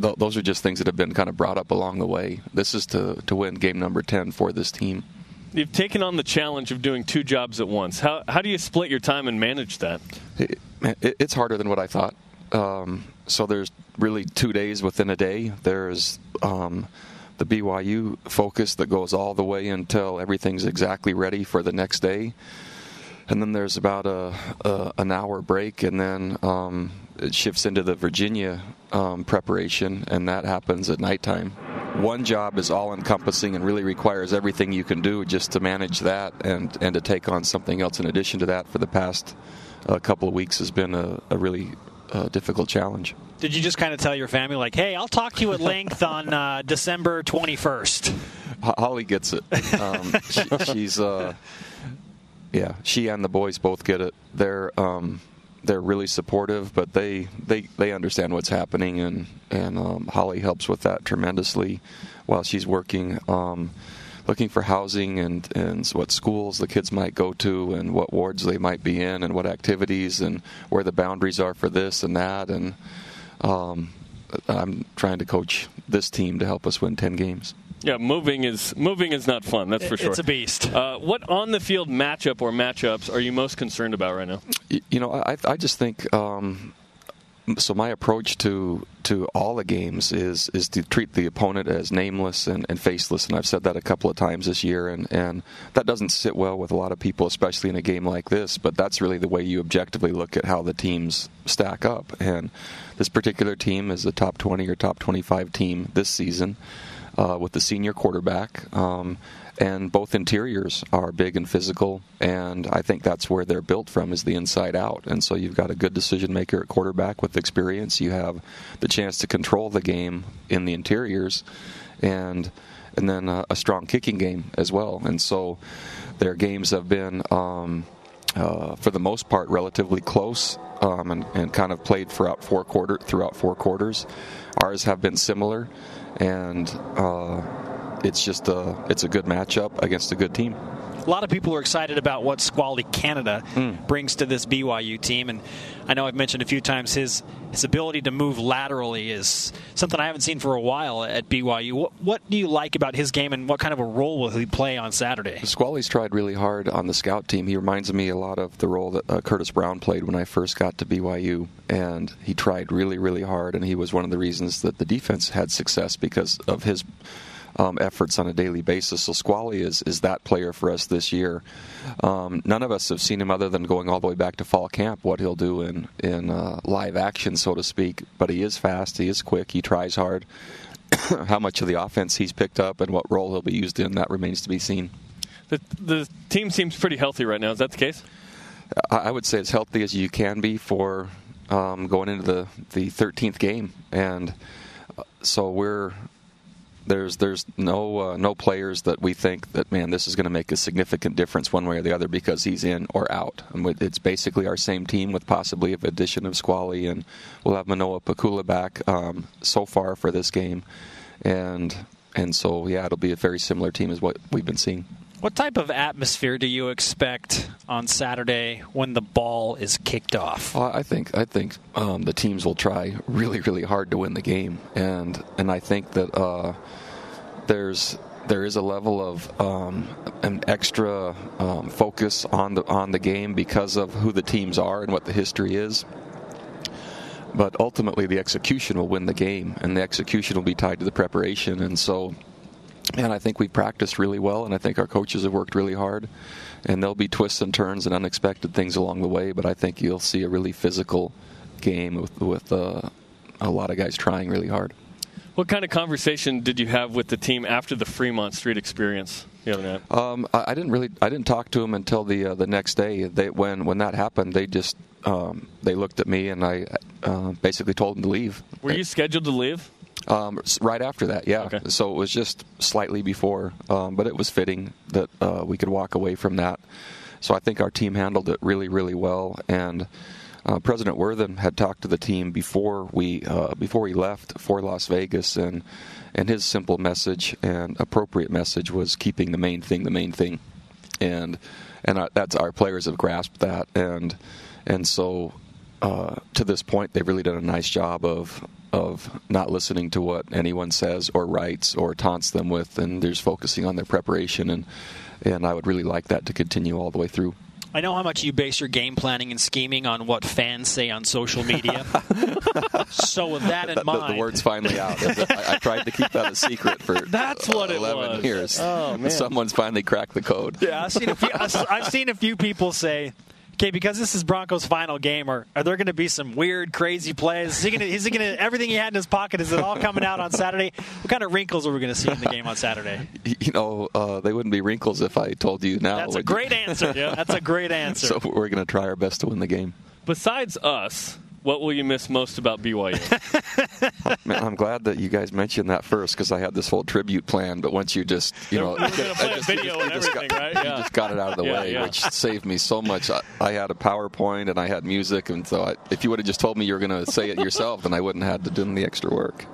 th- those are just things that have been kind of brought up along the way. This is to to win game number ten for this team. You've taken on the challenge of doing two jobs at once. How how do you split your time and manage that? It, it, it's harder than what I thought. um, so there's really two days within a day. There's um, the BYU focus that goes all the way until everything's exactly ready for the next day. And then there's about a, a an hour break, and then um, it shifts into the Virginia um, preparation, and that happens at nighttime. One job is all encompassing and really requires everything you can do just to manage that and, and to take on something else in addition to that for the past uh, couple of weeks has been a, a really uh, difficult challenge. Did you just kind of tell your family, like, hey, I'll talk to you at length on uh, December 21st? Holly gets it. Um, she, she's, uh, yeah, she and the boys both get it. They're, um, they're really supportive, but they, they, they understand what's happening, and and um, Holly helps with that tremendously while she's working, um, looking for housing and and what schools the kids might go to, and what wards they might be in, and what activities, and where the boundaries are for this and that, and um, I'm trying to coach this team to help us win ten games. Yeah, moving is moving is not fun. That's for sure. It's a beast. Uh, what on the field matchup or matchups are you most concerned about right now? You know, I I just think. Um, so my approach to to all the games is is to treat the opponent as nameless and, and faceless, and I've said that a couple of times this year, and and that doesn't sit well with a lot of people, especially in a game like this. But that's really the way you objectively look at how the teams stack up, and this particular team is a top 20 or top 25 team this season uh, with the senior quarterback. Um, and both interiors are big and physical, and I think that's where they're built from is the inside out. And so you've got a good decision maker at quarterback with experience. You have the chance to control the game in the interiors, and and then a, a strong kicking game as well. And so their games have been. Um, uh, for the most part, relatively close um, and, and, kind of played throughout four quarter throughout four quarters. Ours have been similar, and uh, it's just a it's a good matchup against a good team. A lot of people are excited about what Squally Canada mm. brings to this BYU team, and I know I've mentioned a few times his his ability to move laterally is something I haven't seen for a while at BYU. What, what do you like about his game, and what kind of a role will he play on Saturday? Squally's tried really hard on the scout team. He reminds me a lot of the role that uh, Curtis Brown played when I first got to BYU, and he tried really, really hard, and he was one of the reasons that the defense had success because of his um, efforts on a daily basis. So Squally is is that player for us this year. Um, none of us have seen him other than going all the way back to fall camp. What he'll do in in uh, live action, so to speak. But he is fast. He is quick. He tries hard. <coughs> How much of the offense he's picked up and what role he'll be used in that remains to be seen. The, the team seems pretty healthy right now. Is that the case? I would say as healthy as you can be for um, going into the the 13th game, and uh, so we're there's there's no uh, no players that we think that man this is going to make a significant difference one way or the other because he's in or out. And it's basically our same team with possibly an addition of Squally and we'll have Manoa Pikula back um, so far for this game, and and so yeah it'll be a very similar team as what we've been seeing. What type of atmosphere do you expect on Saturday when the ball is kicked off? Well, I think I think um, the teams will try really really hard to win the game, and and I think that uh, there's there is a level of um, an extra um, focus on the on the game because of who the teams are and what the history is. But ultimately, the execution will win the game, and the execution will be tied to the preparation. And so, and I think we practiced really well, and I think our coaches have worked really hard. And there'll be twists and turns and unexpected things along the way, but I think you'll see a really physical game with, with uh, a lot of guys trying really hard. What kind of conversation did you have with the team after the Fremont Street experience the other night? Um, I, I, didn't really. I didn't talk to them until the uh, the next day. They when when that happened, they just um, they looked at me and I uh, basically told them to leave. Were you scheduled to leave? Um, right after that, yeah. Okay. So it was just slightly before, um, but it was fitting that uh, we could walk away from that. So I think our team handled it really, really well. And uh, President Worthen had talked to the team before we uh, before he left for Las Vegas, and and his simple message and appropriate message was keeping the main thing the main thing, and and uh, that's our players have grasped that, and and so uh, to this point they've really done a nice job of of not listening to what anyone says or writes or taunts them with, and they're just focusing on their preparation, and and I would really like that to continue all the way through. I know how much you base your game planning and scheming on what fans say on social media. <laughs> so with that in The, mind, the word's finally out. I, I tried to keep that a secret for <laughs> That's what it 11 was. years. Oh, man. Someone's finally cracked the code. Yeah, I've seen a few. I've seen a few people say, "Okay, because this is Broncos' final game, are, are there going to be some weird, crazy plays? Is he going to? Is he going <laughs> to? Everything he had in his pocket is it all coming out on Saturday? What kind of wrinkles are we going to see in the game on Saturday? <laughs> You know, uh, they wouldn't be wrinkles if I told you now. That's a great answer. That's a great <laughs> answer. So we're going to try our best to win the game. Besides us, what will you miss most about BYU? <laughs> Man, I'm glad that you guys mentioned that first because I had this whole tribute plan, but once you just, you know, We were gonna play I a just- you just- and you just everything, got, right? You just got it out of the Yeah, way, yeah. which saved me so much. I, I had a PowerPoint and I had music, and so I, if you would have just told me you were going to say it yourself, then I wouldn't have had to do the extra work.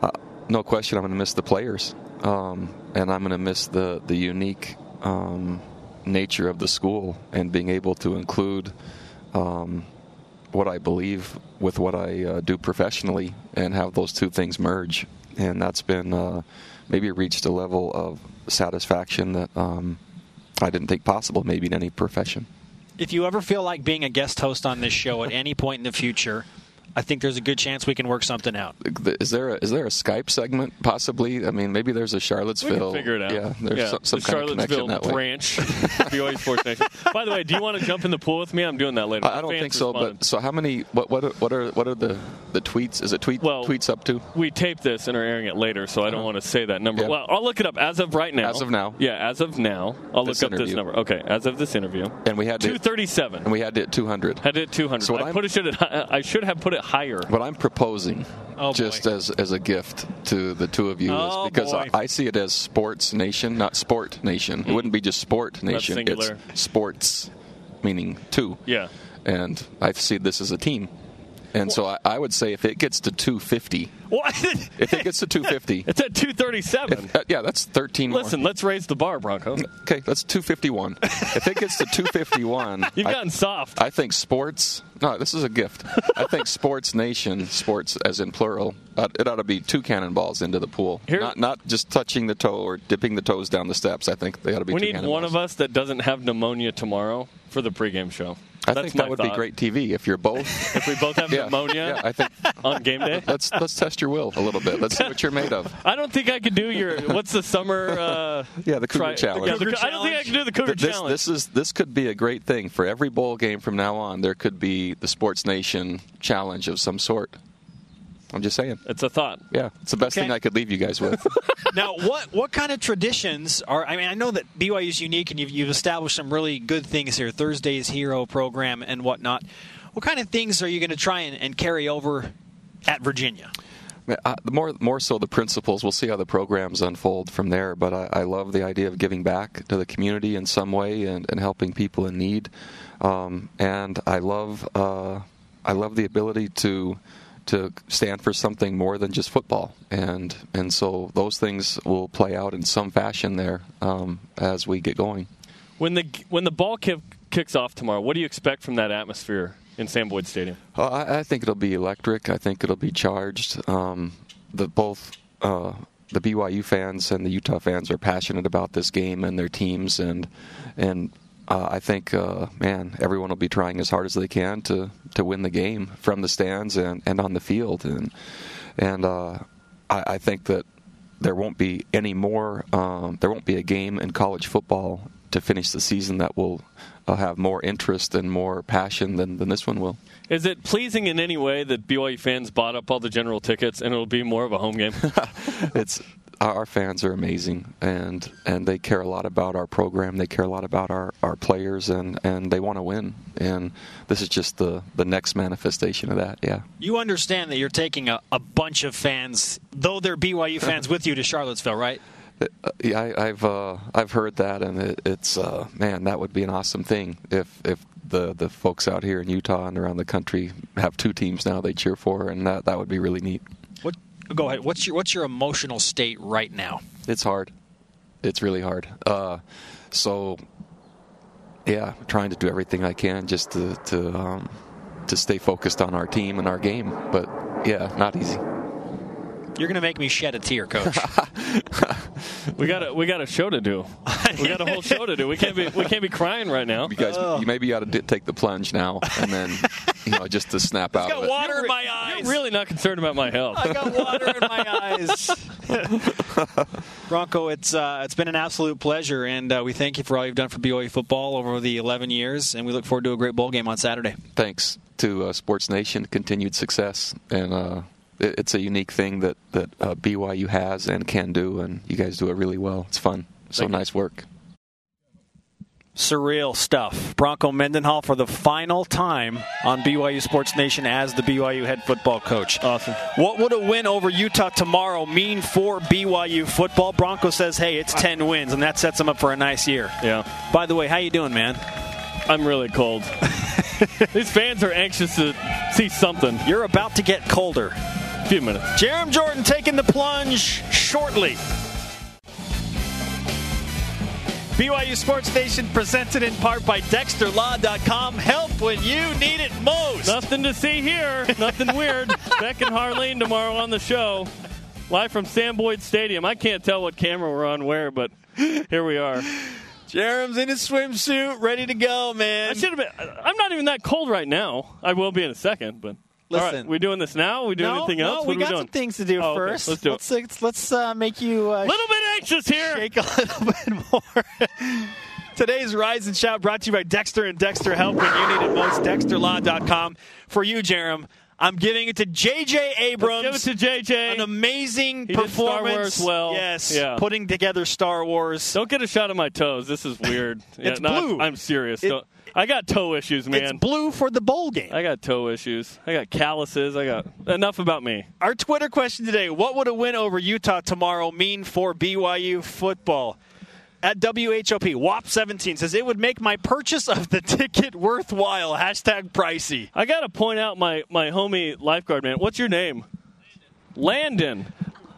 Uh, no question, I'm going to miss the players, um, and I'm going to miss the the unique um, nature of the school and being able to include. Um, what I believe with what I uh, do professionally and have those two things merge. And that's been uh, maybe reached a level of satisfaction that um, I didn't think possible, maybe in any profession. if you ever feel like being a guest host on this show at any point in the future, I think there's a good chance we can work something out. Is there a, is there a Skype segment possibly? I mean, maybe there's a We Charlottesville. can figure it out. Yeah, there's yeah, some, some the kind of connection Charlottesville that branch, BYU Sports Nation. By the way, do you want to jump in the pool with me? I'm doing that later. I I don't think so, responded. but so how many? What what are, what are what are the the tweets? Is it tweet Well, tweets up to? we taped this and are airing it later, so I don't want to say that number. Uh-huh. Yeah. Well, I'll look it up as of right now. As of now. Yeah, as of now. I'll This look up this number. Okay, as of this interview. And we had to, 237. and we had to hit 200. Had it 200. So I I'm- put it should have, <laughs> I should have put it higher. What I'm proposing, Oh, just boy. as as a gift to the two of you, Oh, is because. I, I see it as sports nation, not sport nation. It wouldn't be just sport nation. It's sports, meaning two. Yeah. And I see this as a team. And so I, I would say if it gets to 250, What? if it gets to 250, <laughs> It's at 237. uh, yeah, that's 13 more. Listen, let's raise the bar, Bronco. Okay, that's 251. if it gets to 251, <laughs> You've I- gotten soft. I think sports. No, this is a gift. I think sports nation, sports as in plural, uh, it ought to be two cannonballs into the pool. Here- not not just touching the toe or dipping the toes down the steps. I think they ought to be. we need one of us that doesn't have pneumonia tomorrow for the pregame show. I That's think that would thought. be great TV if you're both. <laughs> If we both have yeah, pneumonia Yeah, I think on game day. let's let's test your will a little bit. Let's see what you're made of. <laughs> I don't think I could do your. What's the summer? Uh, <laughs> Yeah, the Cougar tri- Challenge. yeah, the- I don't think I can do the Cougar this, Challenge. this is this could be a great thing for every bowl game from now on. There could be the Sports Nation challenge of some sort. I'm just saying. it's a thought. Yeah, it's the best Okay. thing I could leave you guys with. <laughs> now, what what kind of traditions are? I mean, I know that BYU is unique, and you've, you've established some really good things here. Thursday's Hero program and whatnot. What kind of things are you going to try and, and carry over at Virginia? More more so the principles. We'll see how the programs unfold from there. But I, I love the idea of giving back to the community in some way and, and helping people in need. Um, and I love uh, I love the ability to to stand for something more than just football. And and so those things will play out in some fashion there um, as we get going. When the when the ball kick, kicks off tomorrow, what do you expect from that atmosphere in Sam Boyd Stadium? Uh, I, I think it'll be electric. I think it'll be charged. Um, the both uh, the BYU fans and the Utah fans are passionate about this game and their teams, and and uh, I think uh, man, everyone will be trying as hard as they can to to win the game from the stands and, and on the field, and and uh, I, I think that there won't be any more. Um, there won't be a game in college football to finish the season that will uh, have more interest and more passion than, than this one will. Is it pleasing in any way that BYU fans bought up all the general tickets and it'll be more of a home game? <laughs> it's our our fans are amazing and and they care a lot about our program they care a lot about our, our players and, and they want to win and this is just the, the next manifestation of that yeah You understand that you're taking a, a bunch of fans, though they're BYU fans, <laughs> with you to Charlottesville, right? Uh, yeah, I, I've uh, I've heard that, and it, it's uh, man, that would be an awesome thing if if the the folks out here in Utah and around the country have two teams now they cheer for, and that that would be really neat. What? Go ahead. What's your what's your emotional state right now? It's hard. It's really hard. Uh, so, yeah, trying to do everything I can just to to um, to stay focused on our team and our game. But yeah, not easy. You're going to make me shed a tear, Coach. <laughs> We got a we got a show to do. <laughs> We got a whole show to do. We can't be we can't be crying right now. You guys, you maybe ought to d- take the plunge now, and then you know just to snap <laughs> out of got it. water in my eyes. You're really not concerned about my health. I got water in my eyes. Bronco, it's uh, it's been an absolute pleasure, and uh, we thank you for all you've done for BYU football over the 11 years, and we look forward to a great bowl game on Saturday. Thanks to uh, Sports Nation, continued success, and uh, it, it's a unique thing that that uh, BYU has and can do, and you guys do it really well. It's fun. So nice work. Surreal stuff. Bronco Mendenhall for the final time on BYU Sports Nation as the BYU head football coach. Awesome. What would a win over Utah tomorrow mean for BYU football? Bronco says, "Hey, it's 10 wins, and that sets them up for a nice year." Yeah. By the way, how you doing, man? I'm really cold. <laughs> These fans are anxious to see something. You're about to get colder. A few minutes. Jarom Jordan taking the plunge shortly. BYU Sports Nation presented in part by DexterLaw.com. Help when you need it most. Nothing to see here. Nothing <laughs> weird. Beck and Harline tomorrow on the show. Live from Sam Boyd Stadium. I can't tell what camera we're on where, but here we are. Jarom's in his swimsuit, ready to go, man. I should have been. I'm not even that cold right now. I will be in a second, but. Listen. right, we doing this now? we doing no, anything no, else? we got we doing? some things to do Oh, okay. first. Let's do it. Let's let's, let's uh, make you uh, little bit anxious here. shake a <laughs> little bit more. <laughs> Today's Rise and Shout brought to you by Dexter and Dexter Help when you need it most. DexterLaw.com. For you, Jarom, I'm giving it to J.J. Abrams. Give it to JJ. An amazing He performance. Wars well. Yes, Yeah. putting together Star Wars. Don't get a shot of my toes. This is weird. <laughs> It's no, I'm- blue. I'm, serious. It- Don't- I got toe issues, man. It's blue for the bowl game. I got toe issues. I got calluses. I got enough about me. Our Twitter question today: What would a win over Utah tomorrow mean for BYU football? At WHOP, WAP17 says it would make my purchase of the <laughs> ticket worthwhile. Hashtag pricey. I got to point out my my homie lifeguard man. What's your name? Landon.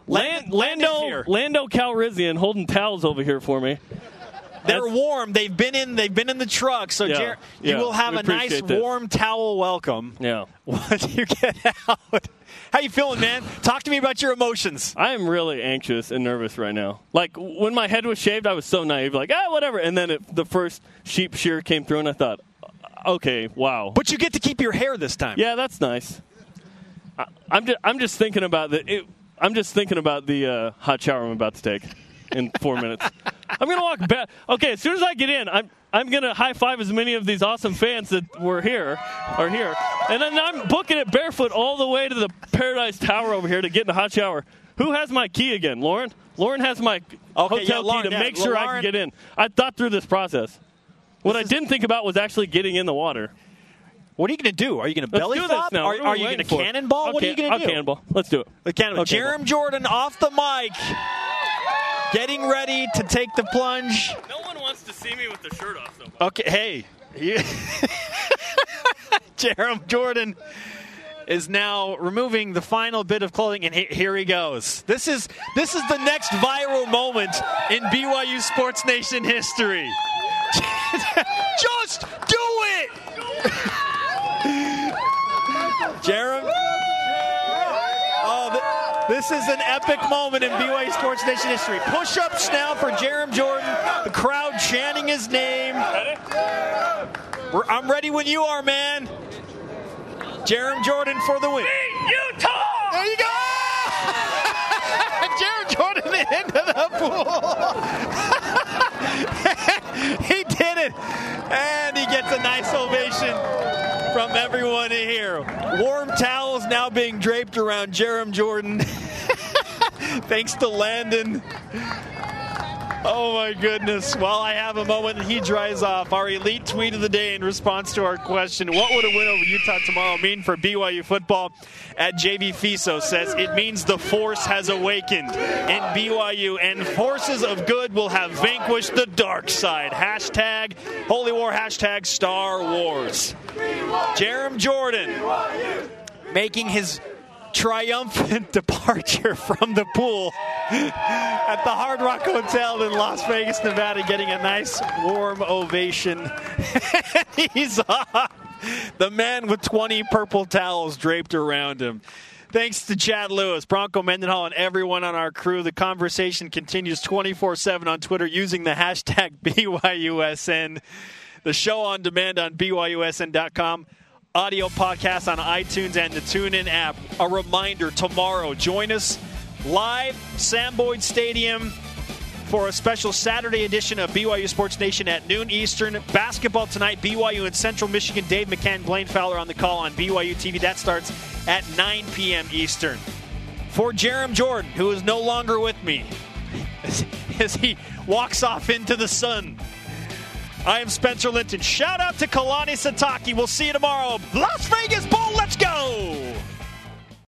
Land, Landon- Lando. Lando Calrissian holding towels over here for me. They're That's- warm. They've been in. They've been in the truck. So Yeah, Jer- you yeah, will have a nice warm towel welcome Yeah. <laughs> once you get out. How you feeling, man? Talk to me about your emotions. I am really anxious and nervous right now. Like when my head was shaved, I was so naive, like ah, whatever. And then it, the first sheep shear came through, and I thought, okay, wow. But you get to keep your hair this time. Yeah, that's nice. I, I'm just I'm just thinking about the it, I'm just thinking about the uh, hot shower I'm about to take in four minutes. I'm gonna walk back. Okay, as soon as I get in, I'm I'm gonna high five as many of these awesome fans that were here are here, and then I'm booking it barefoot all the way to the Paradise Tower over here to get in the hot shower. Who has my key again, Lauren? Lauren has my Okay, hotel yeah, Lauren, key to yeah, make sure I can get in. I thought through this process. What I didn't think about was actually getting in the water. What are you going to do? Are you going to belly flop? this now. Are, are are you going to cannonball? I'll what are you going to do? I'll cannonball. Let's do it. The cannonball. Jarom Jordan off the mic, getting ready to take the plunge. No one wants to see me with the shirt off, though. Okay, hey, <laughs> Jarom Jordan is now removing the final bit of clothing, and here he goes. This is this is the next viral moment in BYU Sports Nation history. <laughs> Just do it, Jarom. Th- this is an epic moment in BYU Sports Nation history. Push-ups now for Jarom Jordan. The crowd chanting his name. We're, I'm ready when you are, man. Jarom Jordan for the win. Utah! There you go! <laughs> Jarom Jordan into the pool. <laughs> he did it. And he gets a nice ovation from everyone in here. Warm towels now being draped around Jarom Jordan. <laughs> Thanks to Landon. Oh my goodness. While I have a moment and he dries off, our elite tweet of the day in response to our question What would a win over Utah tomorrow mean for BYU football? At JV Fiso says it means the force has awakened in BYU and forces of good will have vanquished the dark side. Hashtag Holy War, hashtag Star Wars. Jarom Jordan making his triumphant <laughs> departure from the pool <laughs> at the Hard Rock Hotel in Las Vegas, Nevada, getting a nice warm ovation. <laughs> He's off. The man with 20 purple towels draped around him. Thanks to Chad Lewis, Bronco Mendenhall, and everyone on our crew. The conversation continues 24 7 on Twitter using the hashtag BYUSN. The show on demand on BYUSN.com. Audio podcast on iTunes and the TuneIn app. A reminder tomorrow, join us live, Sam Boyd Stadium for a special Saturday edition of BYU Sports Nation at noon Eastern. Basketball tonight, BYU in Central Michigan. Dave McCann, Blaine Fowler on the call on BYU TV. That starts at 9 p.m. Eastern. For Jarom Jordan, who is no longer with me <laughs> as he walks off into the sun. I am Spencer Linton. Shout out to Kalani Sitake. We'll see you tomorrow. Las Vegas Bowl, let's go!